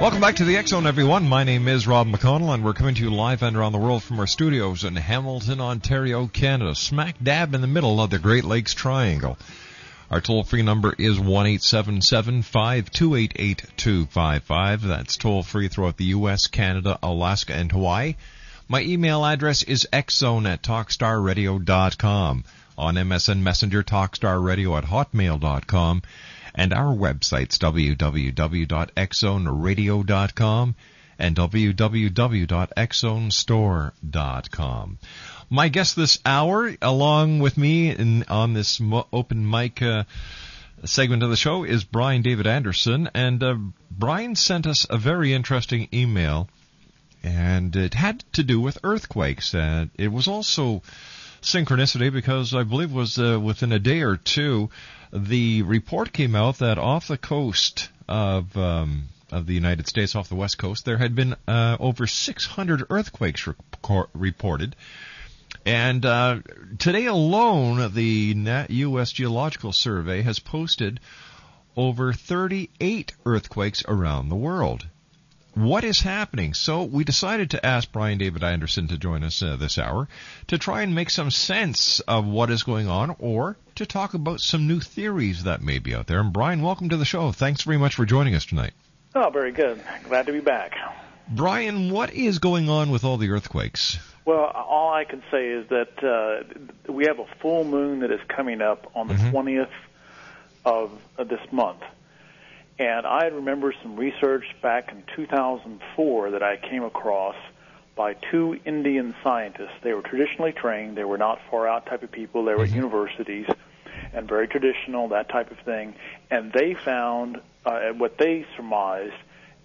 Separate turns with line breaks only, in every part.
Welcome back to the X Zone, everyone. My name is Rob McConnell, and we're coming to you live and around the world from our studios in Hamilton, Ontario, Canada, smack dab in the middle of the Great Lakes Triangle. Our toll free number is one eight seven seven five two eight eight two five five. That's toll free throughout the U.S., Canada, Alaska, and Hawaii. My email address is xzone at talkstarradio.com. On MSN Messenger, talkstarradio at hotmail.com. And our websites, www.xzoneradio.com and www.xzonestore.com. My guest this hour, along with me in, on this mo- open mic uh, segment of the show, is Brian David Anderson. And uh, Brian sent us a very interesting email, and it had to do with earthquakes. And it was also synchronicity because I believe was uh, within a day or two the report came out that off the coast of um, of the United States, off the west coast, there had been uh, over 600 earthquakes re- reported. And uh, today alone, the U.S. Geological Survey has posted over 38 earthquakes around the world what is happening? So we decided to ask Brian David Anderson to join us uh, this hour to try and make some sense of what is going on or to talk about some new theories that may be out there. And Brian, welcome to the show. Thanks very much for joining us tonight.
Oh, very good. Glad to be back.
Brian, what is going on with all the earthquakes?
Well, all I can say is that uh, we have a full moon that is coming up on the mm-hmm. 20th of, of this month. And I remember some research back in 2004 that I came across by two Indian scientists. They were traditionally trained. They were not far out type of people. They were at mm-hmm. universities and very traditional, that type of thing. And they found uh, what they surmised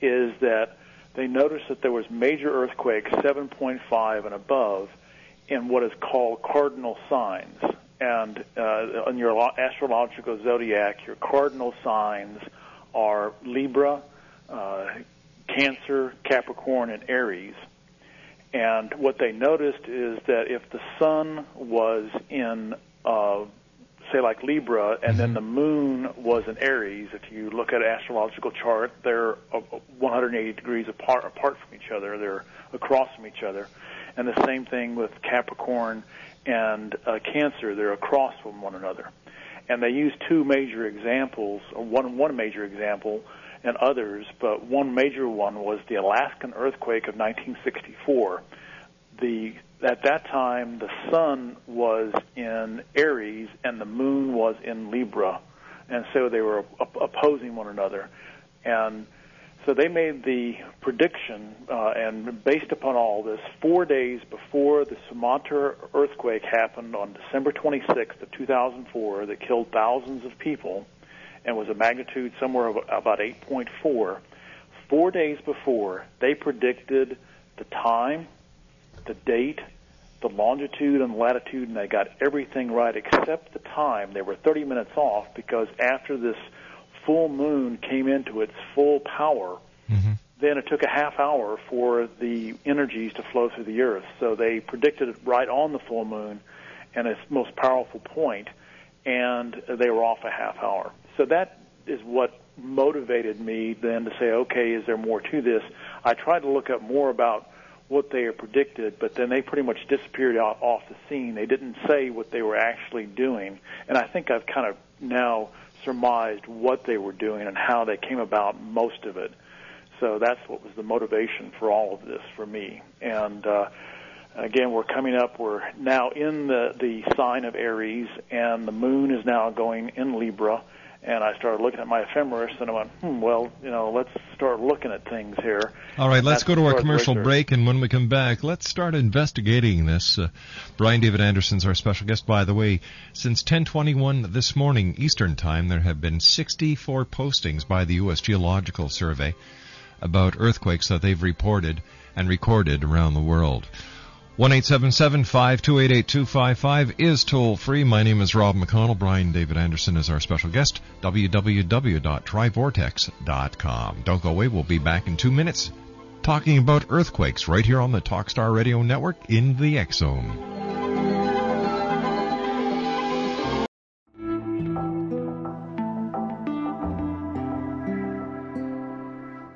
is that they noticed that there was major earthquakes 7.5 and above in what is called cardinal signs. And uh, in your astrological zodiac, your cardinal signs – are Libra, uh, Cancer, Capricorn, and Aries. And what they noticed is that if the sun was in, uh, say, like Libra, and then mm-hmm. the moon was in Aries, if you look at an astrological chart, they're 180 degrees apart, apart from each other. They're across from each other. And the same thing with Capricorn and uh, Cancer. They're across from one another and they used two major examples, or one one major example, and others, but one major one was the Alaskan earthquake of 1964. The at that time the sun was in Aries and the moon was in Libra, and so they were op- opposing one another, and so they made the prediction, uh, and based upon all this, four days before the Sumatra earthquake happened on December 26th of 2004, that killed thousands of people, and was a magnitude somewhere about 8.4. Four days before, they predicted the time, the date, the longitude and latitude, and they got everything right except the time. They were 30 minutes off because after this full moon came into its full power, mm-hmm. then it took a half hour for the energies to flow through the earth. So they predicted it right on the full moon and its most powerful point, and they were off a half hour. So that is what motivated me then to say, okay, is there more to this? I tried to look up more about what they had predicted, but then they pretty much disappeared off, off the scene. They didn't say what they were actually doing, and I think I've kind of now surmised what they were doing and how they came about most of it. So that's what was the motivation for all of this for me. And uh, again, we're coming up. We're now in the the sign of Aries, and the moon is now going in Libra. And I started looking at my ephemeris, and I went, hmm, well, you know, let's start looking at things here.
All right, let's go to our commercial
Richard.
break, and when we come back, let's start investigating this. Uh, Brian David Anderson's our special guest. By the way, since 10:21 this morning Eastern Time, there have been 64 postings by the U.S. Geological Survey about earthquakes that they've reported and recorded around the world. 1-877-528-8255 is toll free. My name is Rob McConnell. Brian David Anderson is our special guest. www.trivortex.com. Don't go away. We'll be back in two minutes talking about earthquakes right here on the Talkstar Radio Network in the X Zone.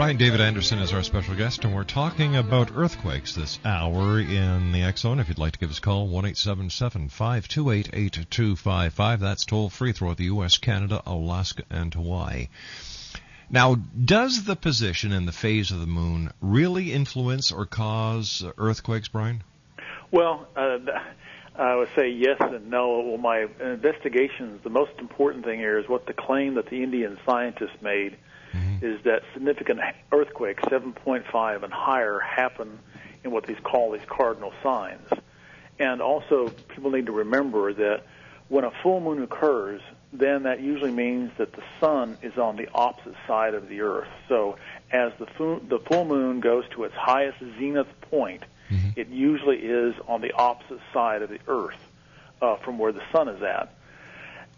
Brian David Anderson is our special guest, and we're talking about earthquakes this hour in the Zone. If you'd like to give us a call, 1 528 8255. That's toll free throughout the U.S., Canada, Alaska, and Hawaii. Now, does the position and the phase of the moon really influence or cause earthquakes, Brian?
Well, uh, I would say yes and no. Well, my investigations, the most important thing here is what the claim that the Indian scientists made is that significant earthquakes, 7.5 and higher, happen in what these call these cardinal signs. And also, people need to remember that when a full moon occurs, then that usually means that the sun is on the opposite side of the earth. So, as the fu- the full moon goes to its highest zenith point, it usually is on the opposite side of the earth uh, from where the sun is at.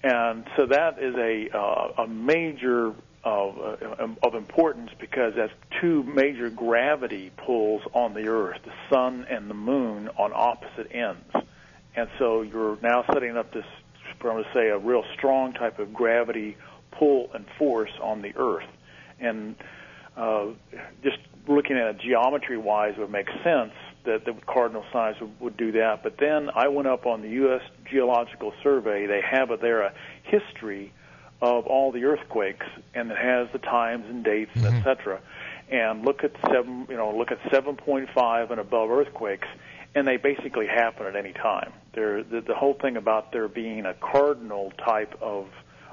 And so that is a uh, a major of uh, of importance because that's two major gravity pulls on the Earth: the sun and the moon on opposite ends. And so you're now setting up this, I'm going to say, a real strong type of gravity pull and force on the Earth. and uh, just looking at it geometry wise would make sense that the cardinal signs would, would do that. But then I went up on the U.S. Geological Survey. They have a, there a history of all the earthquakes, and it has the times and dates, mm-hmm. and et cetera. And look at seven, you know, look at 7.5 and above earthquakes, and they basically happen at any time. There, the, the whole thing about there being a cardinal type of,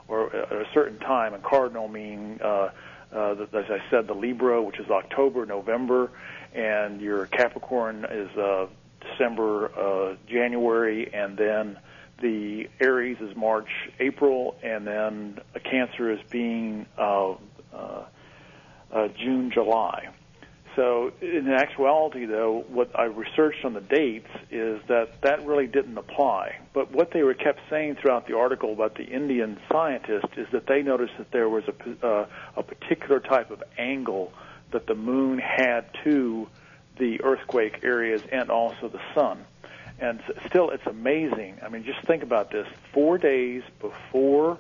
or at a certain time, and cardinal meaning, uh, uh, as I said, the Libra, which is October, November, and your Capricorn is uh, December, uh, January, and then the Aries is March, April, and then a Cancer is being uh, uh, uh, June, July. So, in actuality, though, what I researched on the dates is that that really didn't apply. But what they were kept saying throughout the article about the Indian scientist is that they noticed that there was a, uh, a particular type of angle that the moon had to the earthquake areas and also the sun. And still, it's amazing. I mean, just think about this. Four days before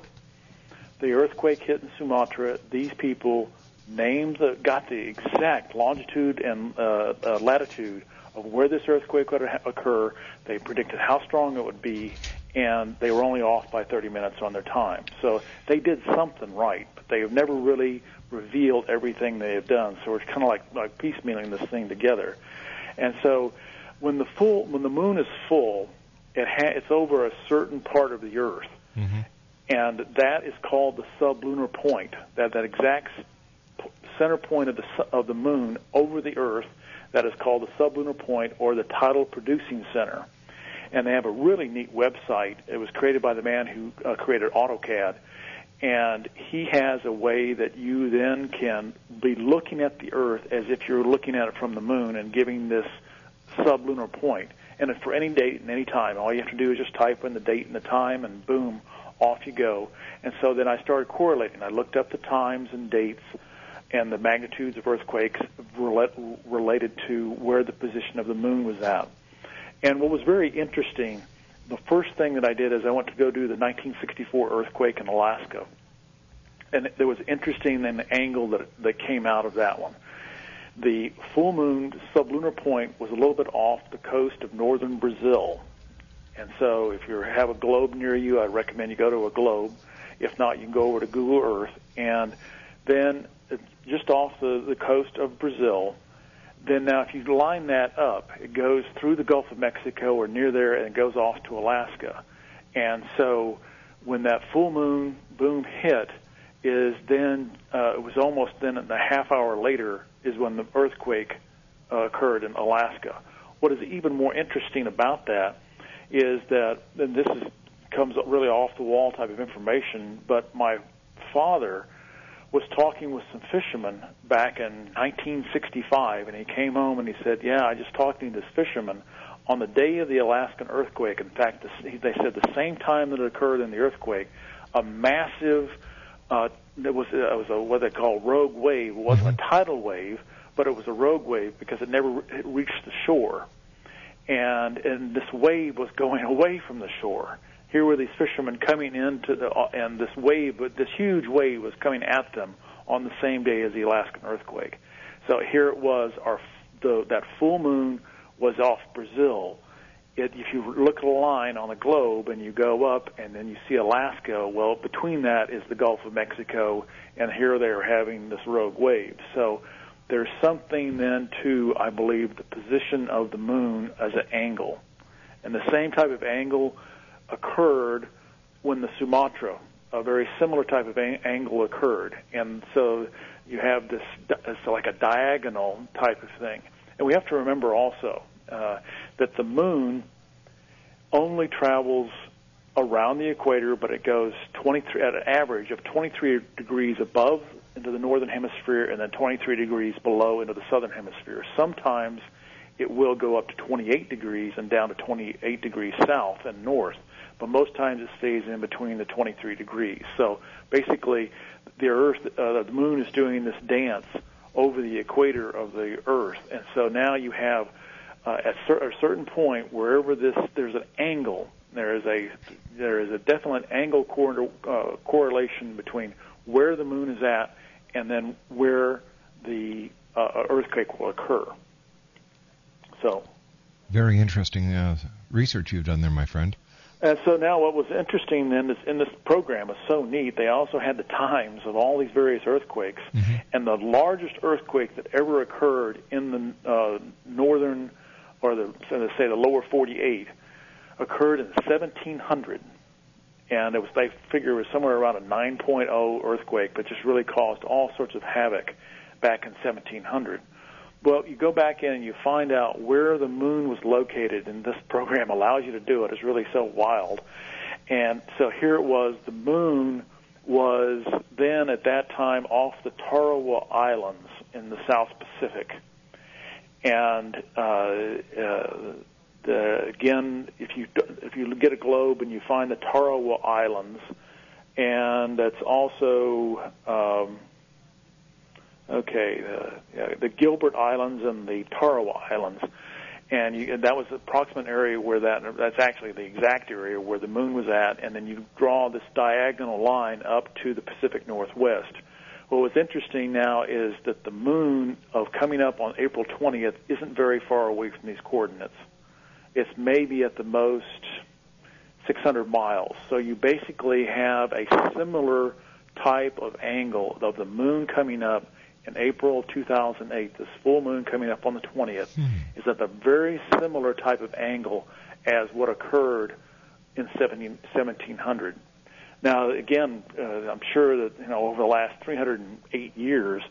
the earthquake hit in Sumatra, these people named the, got the exact longitude and uh, uh, latitude of where this earthquake would occur. They predicted how strong it would be, and they were only off by 30 minutes on their time. So they did something right, but they have never really revealed everything they have done. So it's kind of like like piecemealing this thing together. And so when the full when the moon is full, it ha- it's over a certain part of the Earth, mm-hmm. and that is called the sublunar point. That that exact center point of the of the moon over the Earth. That is called the sublunar point or the tidal producing center. And they have a really neat website. It was created by the man who uh, created AutoCAD and he has a way that you then can be looking at the Earth as if you're looking at it from the moon and giving this sublunar point. And for any date and any time, all you have to do is just type in the date and the time, and boom, off you go. And so then I started correlating. I looked up the times and dates and the magnitudes of earthquakes related to where the position of the moon was at. And what was very interesting the first thing that I did is I went to go do the 1964 earthquake in Alaska, and it was interesting in the angle that that came out of that one. The full moon sublunar point was a little bit off the coast of northern Brazil, and so if you have a globe near you, I'd recommend you go to a globe. If not, you can go over to Google Earth, and then just off the, the coast of Brazil, then now if you line that up, it goes through the Gulf of Mexico or near there and it goes off to Alaska. And so when that full moon boom hit, is then uh, it was almost then a half hour later is when the earthquake uh, occurred in Alaska. What is even more interesting about that is that, and this is comes really off the wall type of information, but my father was talking with some fishermen back in 1965, and he came home and he said, "Yeah, I just talked to this fisherman on the day of the Alaskan earthquake. In fact, they said the same time that it occurred in the earthquake, a massive uh, it was uh, it was a what they call rogue wave. It wasn't mm-hmm. a tidal wave, but it was a rogue wave because it never re- reached the shore, and and this wave was going away from the shore." here were these fishermen coming into the uh, and this wave, but this huge wave was coming at them on the same day as the Alaskan earthquake. So here it was, our the, that full moon was off Brazil. It, if you look at a line on the globe and you go up and then you see Alaska, well, between that is the Gulf of Mexico, and here they are having this rogue wave. So there's something then to, I believe, the position of the moon as an angle. And the same type of angle occurred when the Sumatra, a very similar type of an- angle occurred, and so you have this it's like a diagonal type of thing. And we have to remember also uh, that the moon only travels around the equator, but it goes 23 at an average of 23 degrees above into the northern hemisphere, and then 23 degrees below into the southern hemisphere. Sometimes it will go up to 28 degrees and down to 28 degrees south and north but most times it stays in between the 23 degrees. So basically, the Earth, uh, the Moon is doing this dance over the equator of the Earth, and so now you have uh, at cer- a certain point wherever this there's an angle, there is a there is a definite angle cor- uh, correlation between where the Moon is at and then where the uh, earthquake will occur. So,
very interesting uh, research you've done there, my friend.
And so now, what was interesting then is in this program was so neat. They also had the times of all these various earthquakes, mm-hmm. and the largest earthquake that ever occurred in the uh, northern, or the let's say the lower 48, occurred in 1700, and it was they figure it was somewhere around a 9.0 earthquake, but just really caused all sorts of havoc back in 1700. Well, you go back in and you find out where the moon was located, and this program allows you to do it. It's really so wild. And so here it was. The moon was then at that time off the Tarawa Islands in the South Pacific. And uh, uh, the, again, if you if you get a globe and you find the Tarawa Islands, and that's also um, Okay, the, uh, the Gilbert Islands and the Tarawa Islands, and you, that was the approximate area where that that's actually the exact area where the moon was at, and then you draw this diagonal line up to the Pacific Northwest. Well, what's interesting now is that the moon of coming up on April 20th isn't very far away from these coordinates. It's maybe at the most 600 miles. So you basically have a similar type of angle of the moon coming up in April 2008, this full moon coming up on the 20th, hmm. is at a very similar type of angle as what occurred in 1700. Now, again, uh, I'm sure that you know over the last 308 years,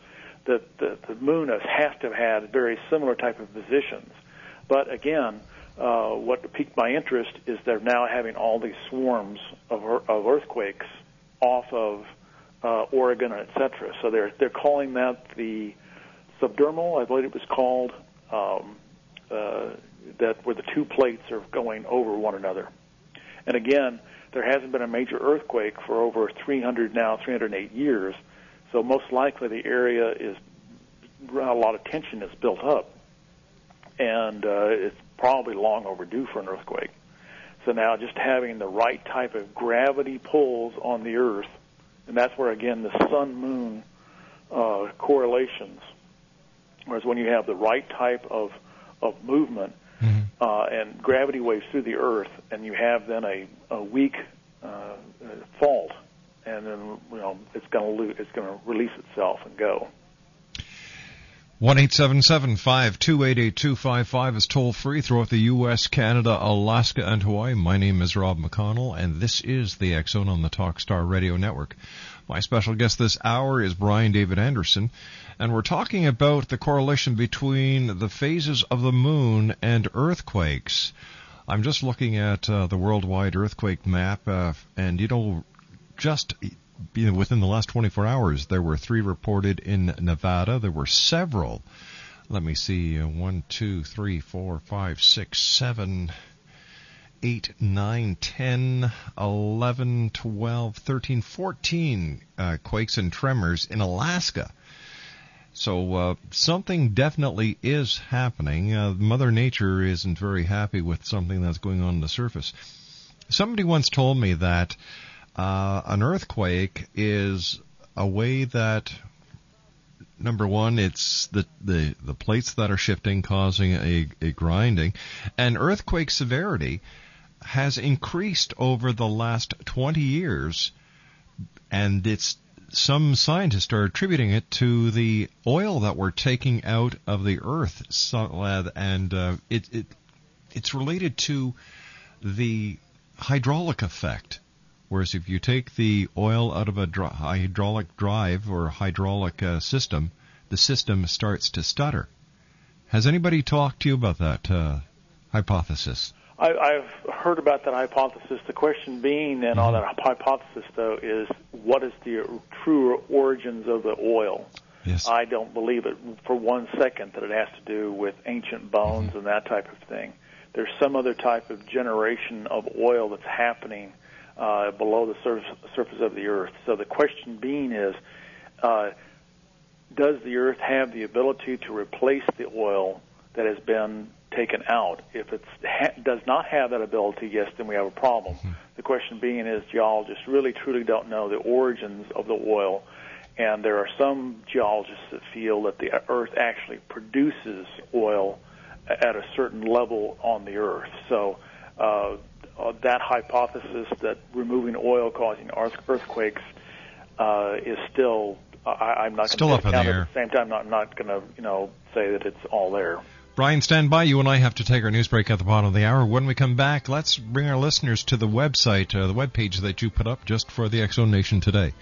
that the, the moon has, has to have had very similar type of positions. But again, uh, what piqued my interest is they're now having all these swarms of, of earthquakes off of uh, Oregon, and etc. So they're they're calling that the subdermal, I believe it was called, um, uh, that where the two plates are going over one another. And again, there hasn't been a major earthquake for over 300 now, 308 years. So most likely the area is a lot of tension is built up, and uh, it's probably long overdue for an earthquake. So now just having the right type of gravity pulls on the Earth and that's where again the sun moon uh, correlations. Whereas when you have the right type of of movement. Uh, and gravity waves through the Earth, and you have then a a weak uh, fault, and then you know it's going to lo- it's going to release itself and go.
One eight seven seven five two eight eight two five five is toll free throughout the U.S., Canada, Alaska, and Hawaii. My name is Rob McConnell, and this is the X Zone on the Talkstar Radio Network. My special guest this hour is Brian David Anderson, and we're talking about the correlation between the phases of the moon and earthquakes. I'm just looking at uh, the worldwide earthquake map, uh, and you know, just you know, within the last 24 hours, there were three reported in Nevada. There were several. Let me see. Uh, one, two, three, four, five, six, seven, eight, nine, ten, eleven, twelve, thirteen, fourteen uh, quakes and tremors in Alaska. So uh, something definitely is happening. Uh, Mother Nature isn't very happy with something that's going on, on the surface. Somebody once told me that uh, an earthquake is a way that number one, it's the, the, the plates that are shifting causing a, a grinding, and earthquake severity has increased over the last 20 years, and it's some scientists are attributing it to the oil that we're taking out of the earth, and uh, it, it it's related to the hydraulic effect Whereas if you take the oil out of a dr- hydraulic drive or hydraulic uh, system, the system starts to stutter. Has anybody talked to you about that uh, hypothesis?
I, I've heard about that hypothesis. The question being then mm-hmm. on that hypothesis, though, is what is the true origins of the oil?
Yes.
I don't believe it for one second that it has to do with ancient bones mm-hmm. and that type of thing. There's some other type of generation of oil that's happening uh, below the surface, surface of the Earth. So the question being is, uh, does the Earth have the ability to replace the oil that has been taken out? If it ha- does not have that ability, yes, then we have a problem. Mm-hmm. The question being is, geologists really truly don't know the origins of the oil, and there are some geologists that feel that the Earth actually produces oil at a certain level on the Earth. So uh, uh, that hypothesis that removing oil causing earthquakes uh, is still I, I'm not
Still up in the
At
air.
the same time, I'm not going to you know say that it's all there.
Brian, stand by. You and I have to take our news break at the bottom of the hour. When we come back, let's bring our listeners to the website, uh, the webpage that you put up just for the X Zone Nation today.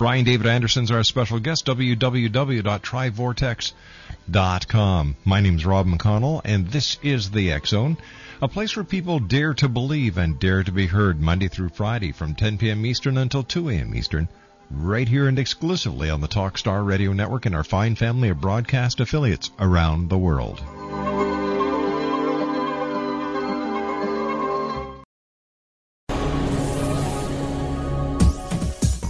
Brian David Anderson's our special guest, www.trivortex.com. My name's Rob McConnell, and this is the X Zone, a place where people dare to believe and dare to be heard Monday through Friday from 10 p.m. Eastern until 2 a.m. Eastern, right here and exclusively on the Talkstar Radio Network and our fine family of broadcast affiliates around the world.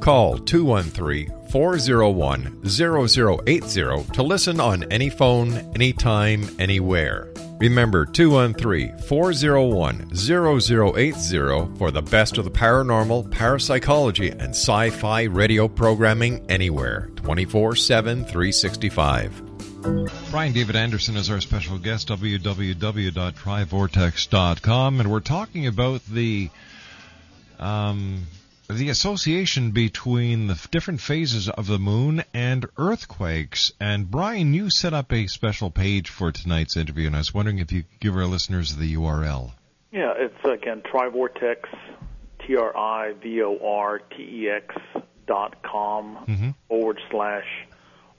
Call 213 401 0080 to listen on any phone, anytime, anywhere. Remember 213 401 0080 for the best of the paranormal, parapsychology, and sci fi radio programming anywhere 24 7 365.
Brian David Anderson is our special guest, www.trivortex.com, and we're talking about the um, the association between the different phases of the moon and earthquakes. And Brian, you set up a special page for tonight's interview, and I was wondering if you could give our listeners the URL.
Yeah, it's again Trivortex, T R I V O R T E X dot com
Mhm.
forward slash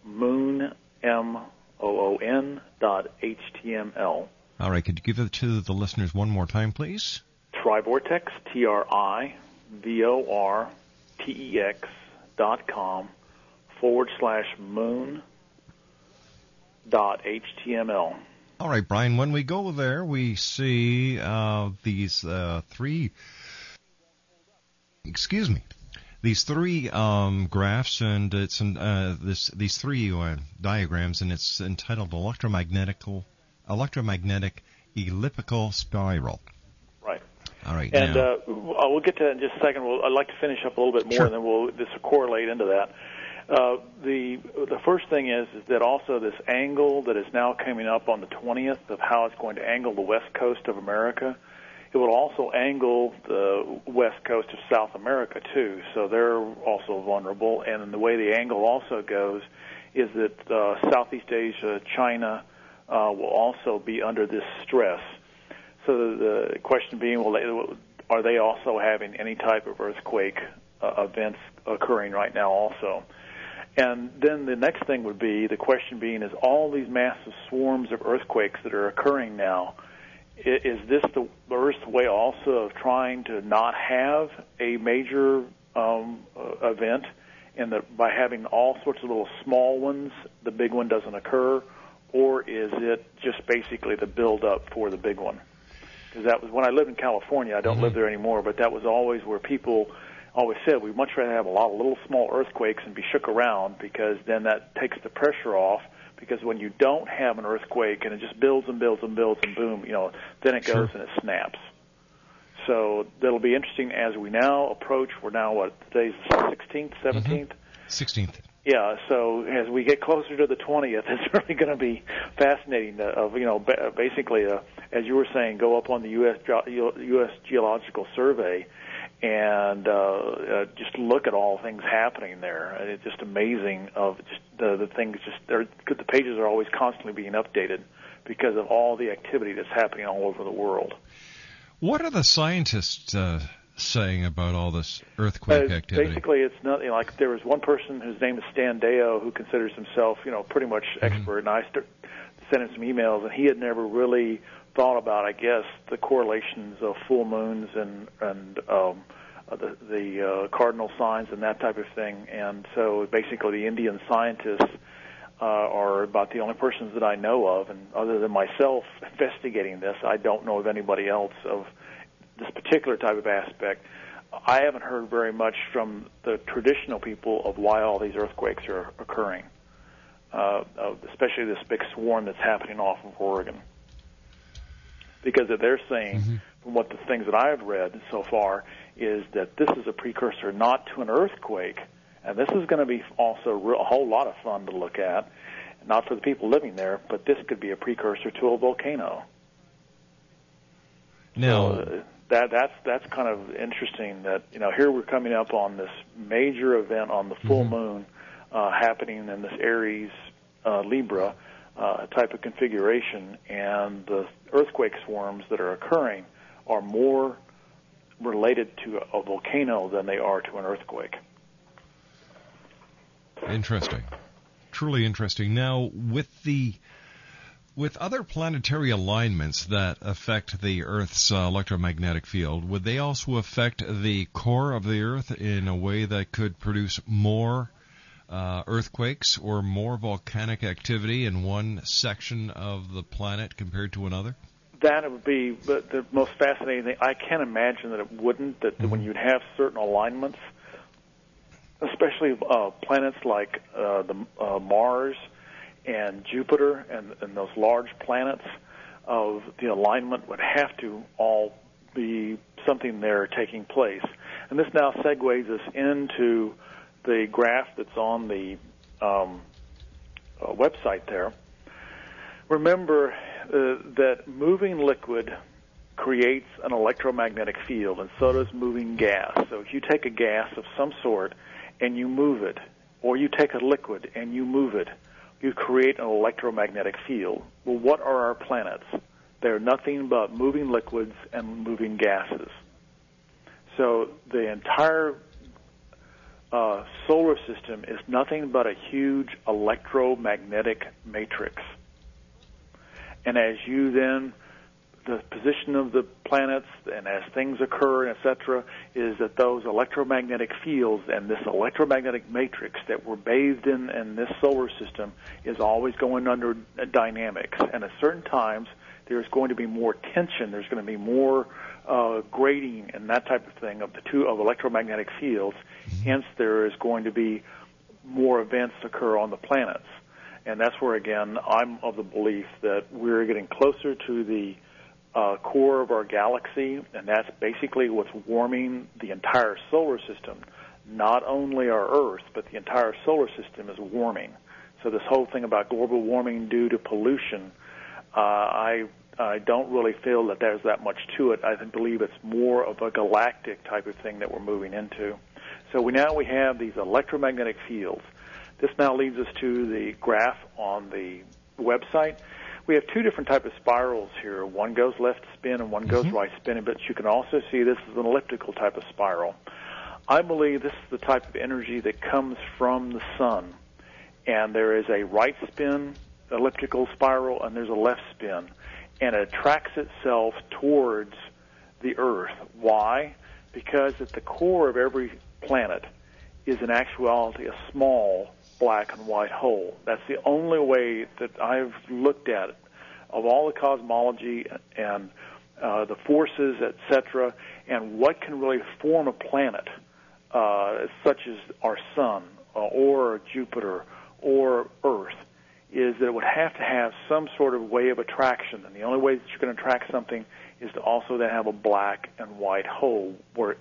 moon M O O N dot HTML.
All right, could you give it to the listeners one more time, please?
Trivortex, T R I V O R T E X dot com forward slash moon dot HTML.
All right, Brian. When we go there, we see uh, these uh, three. Excuse me. These three um, graphs and it's uh, this these three uh, diagrams, and it's entitled electromagnetical electromagnetic elliptical spiral. All right.
And
now,
uh, we'll get to that in just a second. We'll, I'd like to finish up a little bit more,
Sure.
and then we'll this will correlate into that. Uh, the the first thing is is that also this angle that is now coming up on the 20th of how it's going to angle the west coast of America. It will also angle the west coast of South America too, so they're also vulnerable. And the way the angle also goes is that uh, Southeast Asia, China, uh, will also be under this stress. So the question being, they, are they also having any type of earthquake uh, events occurring right now also? And then the next thing would be the question being, is all these massive swarms of earthquakes that are occurring now, is this the Earth's way also of trying to not have a major um, uh, event, and that by having all sorts of little small ones, the big one doesn't occur, or is it just basically the build up for the big one? Because that was when I lived in California. I don't live there anymore, but that was always where people always said we'd much rather have a lot of little small earthquakes and be shook around because then that takes the pressure off. Because when you don't have an earthquake and it just builds and builds and builds and boom, you know, then it goes and it snaps. So that'll be interesting as we now approach. We're now what today's the 16th, 17th.
16th.
yeah, so as we get closer to the 20th, it's really going to be fascinating. Of you know, ba- basically, uh, as you were saying, go up on the U.S. U.S. Geological Survey and uh, uh, just look at all things happening there. It's just amazing of just the the things. Just the pages are always constantly being updated because of all the activity that's happening all over the world.
What are the scientists uh, saying about all this earthquake
Uh,
activity?
Basically, it's nothing like there was one person whose name is Stan Deyo who considers himself, you know, pretty much
Mm-hmm.
expert, and I st- sent him some emails, and he had never really thought about, I guess, the correlations of full moons and and um, uh, the the uh, cardinal signs and that type of thing. And so, basically, the Indian scientists uh, are about the only persons that I know of, and other than myself investigating this, I don't know of anybody else of this particular type of aspect. I haven't heard very much from the traditional people of why all these earthquakes are occurring, uh, especially this big swarm that's happening off of Oregon. Because they're saying, from what the things that I've read so far, is that this is a precursor not to an earthquake, and this is going to be also a whole lot of fun to look at, not for the people living there, but this could be a precursor to a volcano.
now,
So, uh, that that's that's kind of interesting. That you know here we're coming up on this major event on the full moon uh, happening in this Aries uh, Libra uh, type of configuration, and the earthquake swarms that are occurring are more related to a volcano than they are to an earthquake.
Interesting. Truly interesting. Now, with the with other planetary alignments that affect the Earth's uh, electromagnetic field, would they also affect the core of the Earth in a way that could produce more uh, earthquakes or more volcanic activity in one section of the planet compared to another?
that would be the, most fascinating thing. I can't imagine that it wouldn't. That when you'd have certain alignments, especially uh, planets like uh, the uh, Mars and Jupiter and, and those large planets, of the alignment would have to all be something there taking place. And this now segues us into the graph that's on the um, uh, website there. Remember uh, that moving liquid creates an electromagnetic field, and so does moving gas. So if you take a gas of some sort and you move it, or you take a liquid and you move it, you create an electromagnetic field. Well, what are our planets? They're nothing but moving liquids and moving gases. So the entire uh, solar system is nothing but a huge electromagnetic matrix. And as you then, the position of the planets and as things occur, etc., is that those electromagnetic fields and this electromagnetic matrix that we're bathed in in this solar system is always going under dynamics. And at certain times, there's going to be more tension. There's going to be more uh, grading and that type of thing of the two of electromagnetic fields. Hence, there is going to be more events occur on the planets. And that's where, again, I'm of the belief that we're getting closer to the uh, core of our galaxy, and that's basically what's warming the entire solar system. Not only our Earth, but the entire solar system is warming. So this whole thing about global warming due to pollution, uh, I I don't really feel that there's that much to it. I believe it's more of a galactic type of thing that we're moving into. So we now we have these electromagnetic fields. This now leads us to the graph on the website. We have two different type of spirals here. One goes left spin and one goes mm-hmm. right spin, but you can also see this is an elliptical type of spiral. I believe this is the type of energy that comes from the sun. And there is a right spin elliptical spiral and there's a left spin. And it attracts itself towards the Earth. Why? Because at the core of every planet is in actuality a small black and white hole. That's the only way that I've looked at it. Of all the cosmology and uh, the forces, etc., and what can really form a planet, uh, such as our sun uh, or Jupiter or Earth, is that it would have to have some sort of way of attraction. And the only way that you can attract something is to also then have a black and white hole where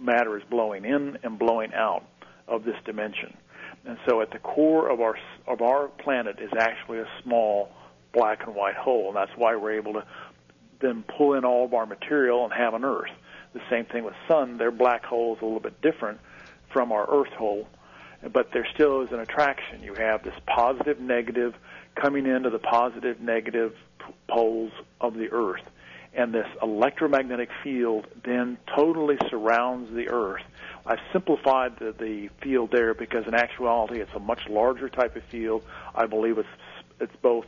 matter is blowing in and blowing out of this dimension. And so at the core of our of our planet is actually a small black and white hole, and that's why we're able to then pull in all of our material and have an Earth. The same thing with Sun; their black hole is a little bit different from our Earth hole, but there still is an attraction. You have this positive negative coming into the positive negative poles of the Earth, and this electromagnetic field then totally surrounds the Earth. I've simplified the, the field there because in actuality it's a much larger type of field. I believe it's it's both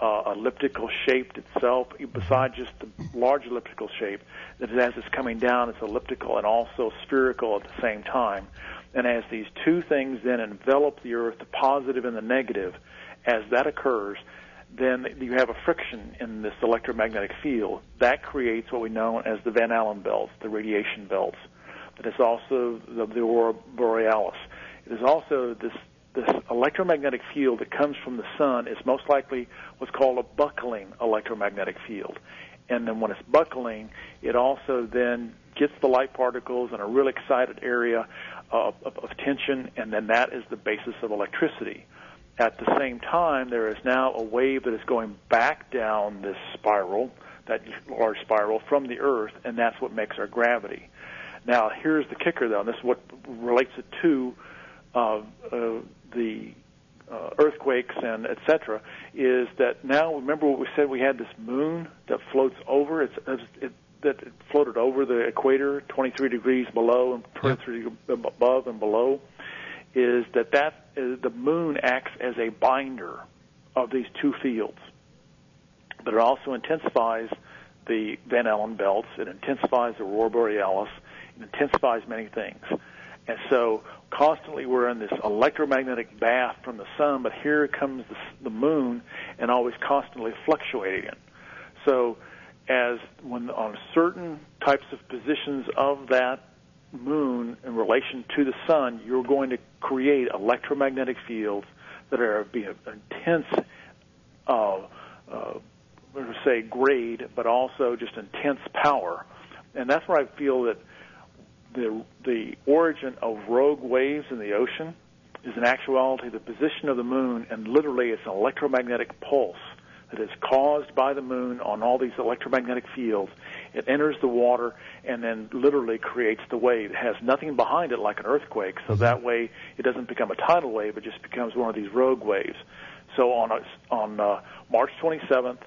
uh, elliptical shaped itself, besides just the large elliptical shape, that as it's coming down, it's elliptical and also spherical at the same time. And as these two things then envelop the Earth, the positive and the negative, as that occurs, then you have a friction in this electromagnetic field. That creates what we know as the Van Allen belts, the radiation belts. But It is also the, the aurora borealis. It is also this this electromagnetic field that comes from the sun is most likely what's called a buckling electromagnetic field. And then when it's buckling, it also then gets the light particles in a real excited area of, of, of tension, and then that is the basis of electricity. At the same time, there is now a wave that is going back down this spiral, that large spiral, from the Earth, and that's what makes our gravity. Now, here's the kicker, though, and this is what relates it to uh, uh, the uh, earthquakes and etc. Is that now? Remember what we said? We had this moon that floats over. It's, it, that floated over the equator, 23 degrees below and 23 yep. above and below. Is that that is, the moon acts as a binder of these two fields, but it also intensifies the Van Allen belts. It intensifies the aurora borealis. It intensifies many things. And so constantly we're in this electromagnetic bath from the sun, but here comes the, the moon and always constantly fluctuating it. So as when on certain types of positions of that moon in relation to the sun, you're going to create electromagnetic fields that are be intense, uh, uh, say grade, but also just intense power. And that's where I feel that the the origin of rogue waves in the ocean is in actuality the position of the moon, and literally it's an electromagnetic pulse that is caused by the moon on all these electromagnetic fields. It enters the water and then literally creates the wave. It has nothing behind it like an earthquake, so that way it doesn't become a tidal wave. It just becomes one of these rogue waves. So on a, on uh, March 27th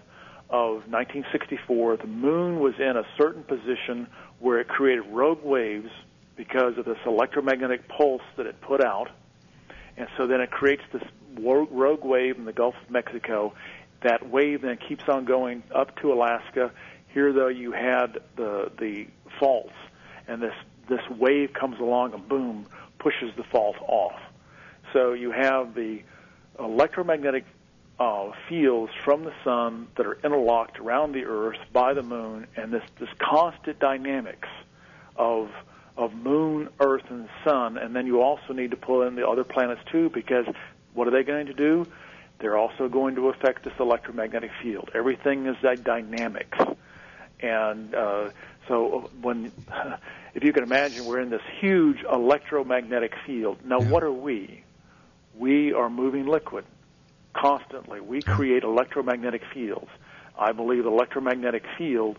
of 1964, the moon was in a certain position where it created rogue waves because of this electromagnetic pulse that it put out. And so then it creates this rogue wave in the Gulf of Mexico. That wave then keeps on going up to Alaska. Here, though, you had the the faults, and this this wave comes along and boom pushes the fault off. So you have the electromagnetic uh, fields from the sun that are interlocked around the Earth by the moon, and this this constant dynamics of of moon, Earth, and sun. And then you also need to pull in the other planets too, because what are they going to do? They're also going to affect this electromagnetic field. Everything is that dynamics, and uh, so when, if you can imagine, we're in this huge electromagnetic field. Now, what are we? We are moving liquid constantly. We create electromagnetic fields. I believe the electromagnetic field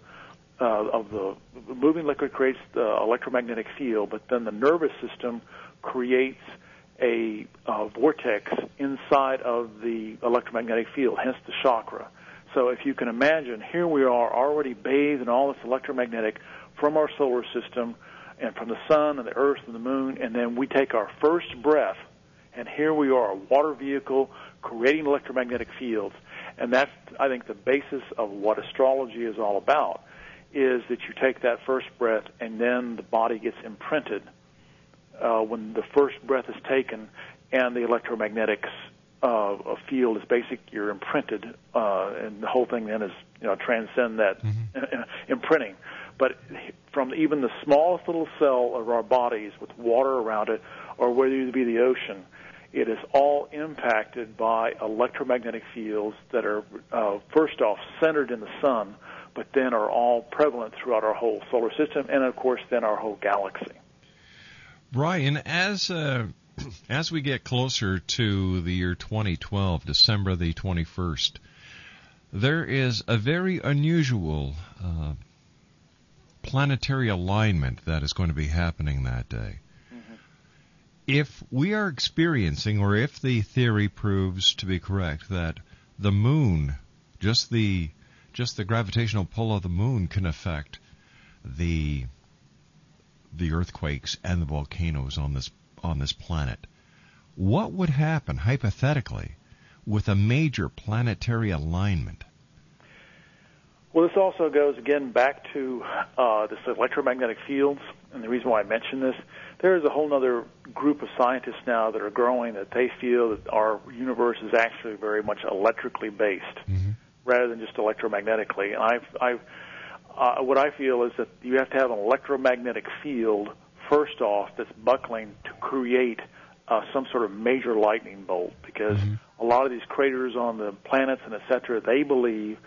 uh, of the, the moving liquid creates the electromagnetic field, but then the nervous system creates a uh, vortex inside of the electromagnetic field, hence the chakra. So if you can imagine, here we are already bathed in all this electromagnetic from our solar system and from the sun and the earth and the moon, and then we take our first breath, and here we are, a water vehicle creating electromagnetic fields. And that's, I think, the basis of what astrology is all about, is that you take that first breath and then the body gets imprinted uh, when the first breath is taken and the electromagnetics uh, a field is basic. You're imprinted, uh, and the whole thing then is you know transcend that mm-hmm. imprinting. But from even the smallest little cell of our bodies with water around it, or whether it be the ocean, it is all impacted by electromagnetic fields that are, uh, first off, centered in the sun, but then are all prevalent throughout our whole solar system and, of course, then our whole galaxy.
Brian, as uh, as we get closer to the year 2012, December the 21st, there is a very unusual uh, planetary alignment that is going to be happening that day. Mm-hmm. If we are experiencing, or if the theory proves to be correct, that the moon, just the just the gravitational pull of the moon, can affect the the earthquakes and the volcanoes on this on this planet. What would happen hypothetically with a major planetary alignment?
Well, this also goes again back to uh, this electromagnetic fields, and the reason why I mention this, there is a whole other group of scientists now that are growing that they feel that our universe is actually very much electrically based, mm-hmm. rather than just electromagnetically. And I've, I've uh, what I feel is that you have to have an electromagnetic field first off that's buckling to create uh, some sort of major lightning bolt because mm-hmm. a lot of these craters on the planets and et cetera, they believe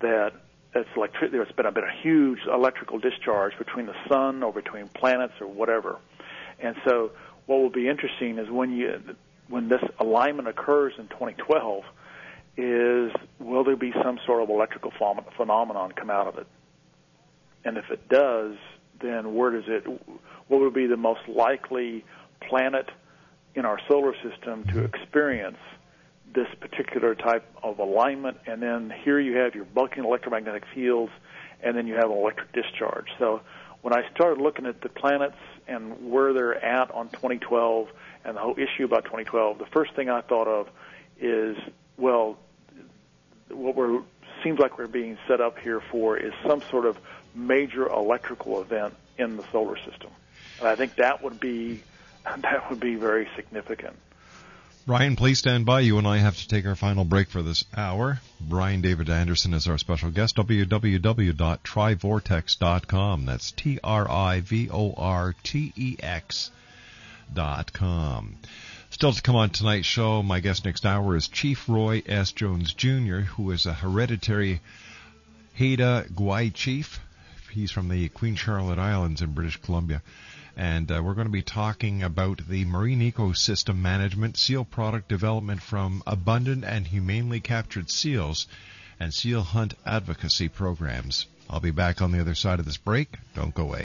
that it's electric. There's been a, been a huge electrical discharge between the sun or between planets or whatever, and so what will be interesting is when you when this alignment occurs in 2012, is will there be some sort of electrical phenomenon come out of it? And if it does, then where does it? What would be the most likely planet in our solar system to experience this particular type of alignment? And then here you have your buckling electromagnetic fields, and then you have an electric discharge. So when I started looking at the planets and where they're at on 2012 and the whole issue about 2012, the first thing I thought of is, well, what we're seems like we're being set up here for is some sort of major electrical event in the solar system. And I think that would be that would be very significant.
Brian, please stand by. You and I have to take our final break for this hour. Brian David Anderson is our special guest. www.trivortex.com. That's T R I V O R T E X dot com. Still to come on tonight's show, my guest next hour is Chief Roy S. Jones Jr., who is a hereditary Haida Gwaii chief He's from the Queen Charlotte Islands in British Columbia. And uh, we're going to be talking about the marine ecosystem management, seal product development from abundant and humanely captured seals, and seal hunt advocacy programs. I'll be back on the other side of this break. Don't go away.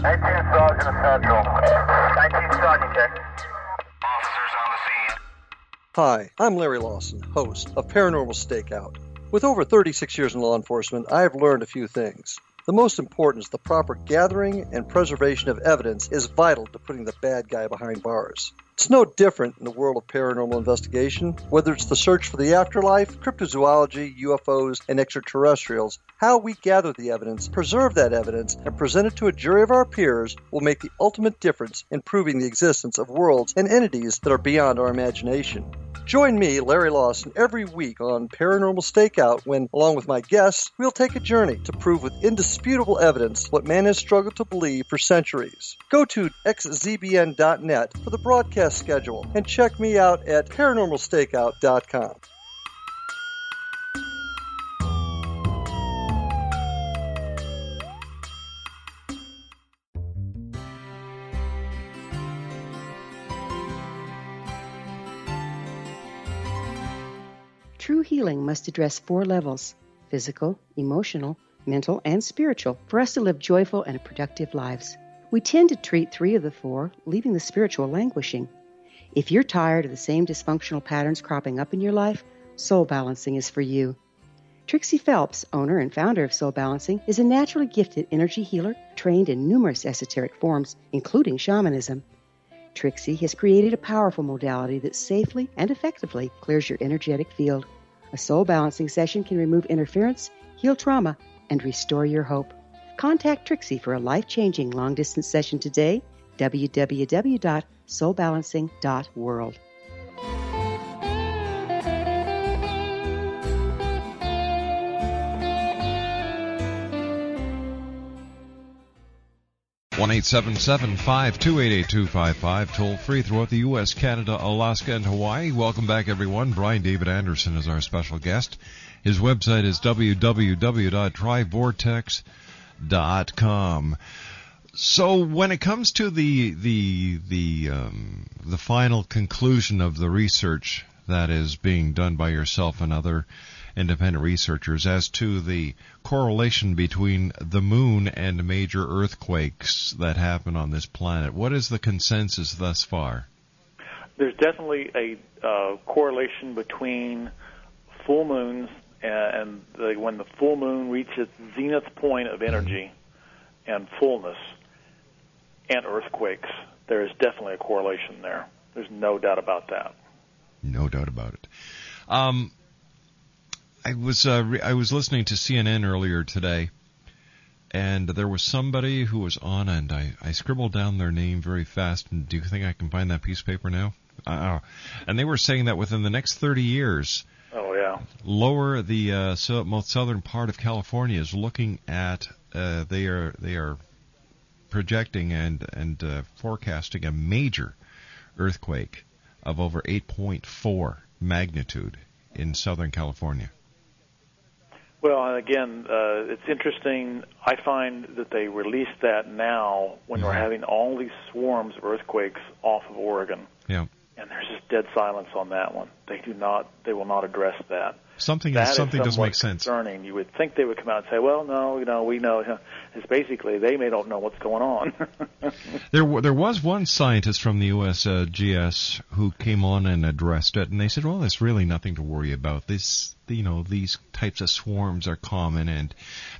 19 Sergeant Central. 19 Sergeant, check.
Officers on the scene.
Hi, I'm Larry Lawson, host of Paranormal Stakeout. With over 36 years in law enforcement, I have learned a few things. The most important is the proper gathering and preservation of evidence is vital to putting the bad guy behind bars. It's no different in the world of paranormal investigation. Whether it's the search for the afterlife, cryptozoology, UFOs, and extraterrestrials, how we gather the evidence, preserve that evidence, and present it to a jury of our peers will make the ultimate difference in proving the existence of worlds and entities that are beyond our imagination. Join me, Larry Lawson, every week on Paranormal Stakeout when, along with my guests, we'll take a journey to prove with indisputable evidence what man has struggled to believe for centuries. Go to xzbn.net for the broadcast schedule and check me out at paranormalstakeout.com.
True healing must address four levels physical, emotional, mental, and spiritual for us to live joyful and productive lives. We tend to treat three of the four, leaving the spiritual languishing. If you're tired of the same dysfunctional patterns cropping up in your life, soul balancing is for you. Trixie Phelps, owner and founder of Soul Balancing, is a naturally gifted energy healer trained in numerous esoteric forms, including shamanism. Trixie has created a powerful modality that safely and effectively clears your energetic field. A soul balancing session can remove interference, heal trauma, and restore your hope. Contact Trixie for a life changing long distance session today. www.soulbalancing.world.
One eight seven seven five two eight eight two five five. Toll free throughout the U.S., Canada, Alaska, and Hawaii. Welcome back, everyone. Brian David Anderson is our special guest. His website is www.trivortex.com. So when it comes to the the the um, the final conclusion of the research that is being done by yourself and other independent researchers as to the correlation between the moon and major earthquakes that happen on this planet. What is the consensus thus far?
There's definitely a uh, correlation between full moons and the, when the full moon reaches zenith point of energy and fullness and earthquakes. There is definitely a correlation there. There's no doubt about that.
No doubt about it. Um, I was uh, re- I was listening to CNN earlier today, and there was somebody who was on, and I, I scribbled down their name very fast. And do you think I can find that piece of paper now? Uh, and they were saying that within the next 30 years,
oh yeah,
lower the uh, so, most southern part of California is looking at uh, they are they are projecting and and uh, forecasting a major earthquake of over 8.4 magnitude in Southern California.
Well, again, uh, it's interesting. I find that they release that now when mm-hmm. we're having all these swarms of earthquakes off of Oregon.
Yeah.
And there's just dead silence on that one. They do not. They will not address that.
Something
that
something doesn't make
sense.
Concerning.
You would think they would come out and say, "Well, no, you know, we know." It's basically they may don't know what's going on.
there, there was one scientist from the USGS who came on and addressed it, and they said, "Well, there's really nothing to worry about. This, you know, these types of swarms are common, and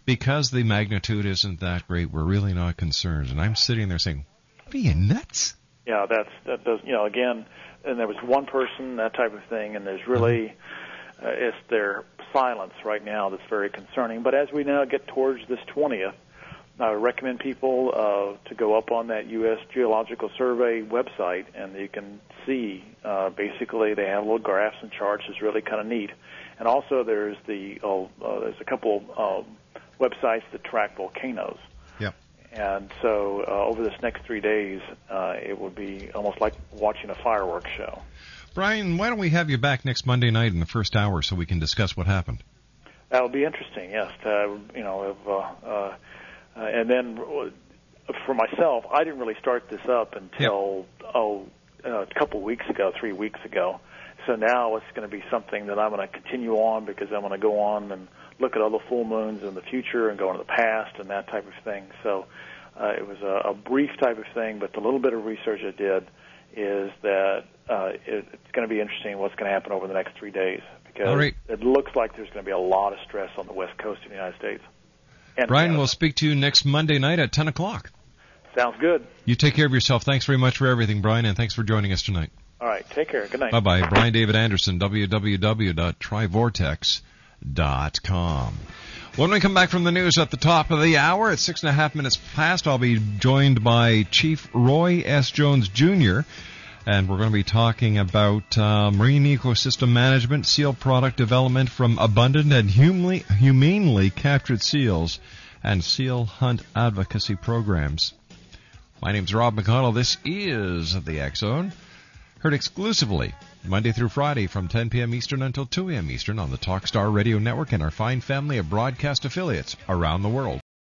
because the magnitude isn't that great, we're really not concerned." And I'm sitting there saying, "Are you nuts?"
Yeah, that's that does. You know, again, and there was one person, that type of thing, and there's really. Mm-hmm uh, it's their silence right now that's very concerning. But as we now get towards this 20th, I recommend people uh, to go up on that U.S. Geological Survey website, and you can see uh, basically they have little graphs and charts. It's really kind of neat. And also there's the oh, uh, there's a couple um, websites that track volcanoes.
Yep.
And so uh, over this next three days, uh, it would be almost like watching a fireworks show.
Brian, why don't we have you back next Monday night in the first hour so we can discuss what happened?
That would be interesting. Yes, to, you know, if, uh, uh, and then uh, for myself, I didn't really start this up until yep. oh uh, a couple of weeks ago, three weeks ago. So now it's going to be something that I'm going to continue on because I'm going to go on and look at other full moons in the future and go into the past and that type of thing. So uh, it was a, a brief type of thing, but the little bit of research I did is that uh, it, it's going to be interesting what's going to happen over the next three days because
right.
it looks like there's going to be a lot of stress on the west coast of the United States.
And Brian, we'll speak to you next Monday night at 10 o'clock.
Sounds good.
You take care of yourself. Thanks very much for everything, Brian, and thanks for joining us tonight.
All right. Take care. Good night.
Bye bye. Brian David Anderson, www.trivortex.com. When we come back from the news at the top of the hour, at six and a half minutes past, I'll be joined by Chief Roy S. Jones Jr., and we're going to be talking about uh, marine ecosystem management, seal product development from abundant and humanly, humanely captured seals, and seal hunt advocacy programs. My name's Rob McConnell. This is the Zone, heard exclusively Monday through Friday from 10 p.m. Eastern until 2 a.m. Eastern on the Talkstar Radio Network and our fine family of broadcast affiliates around the world.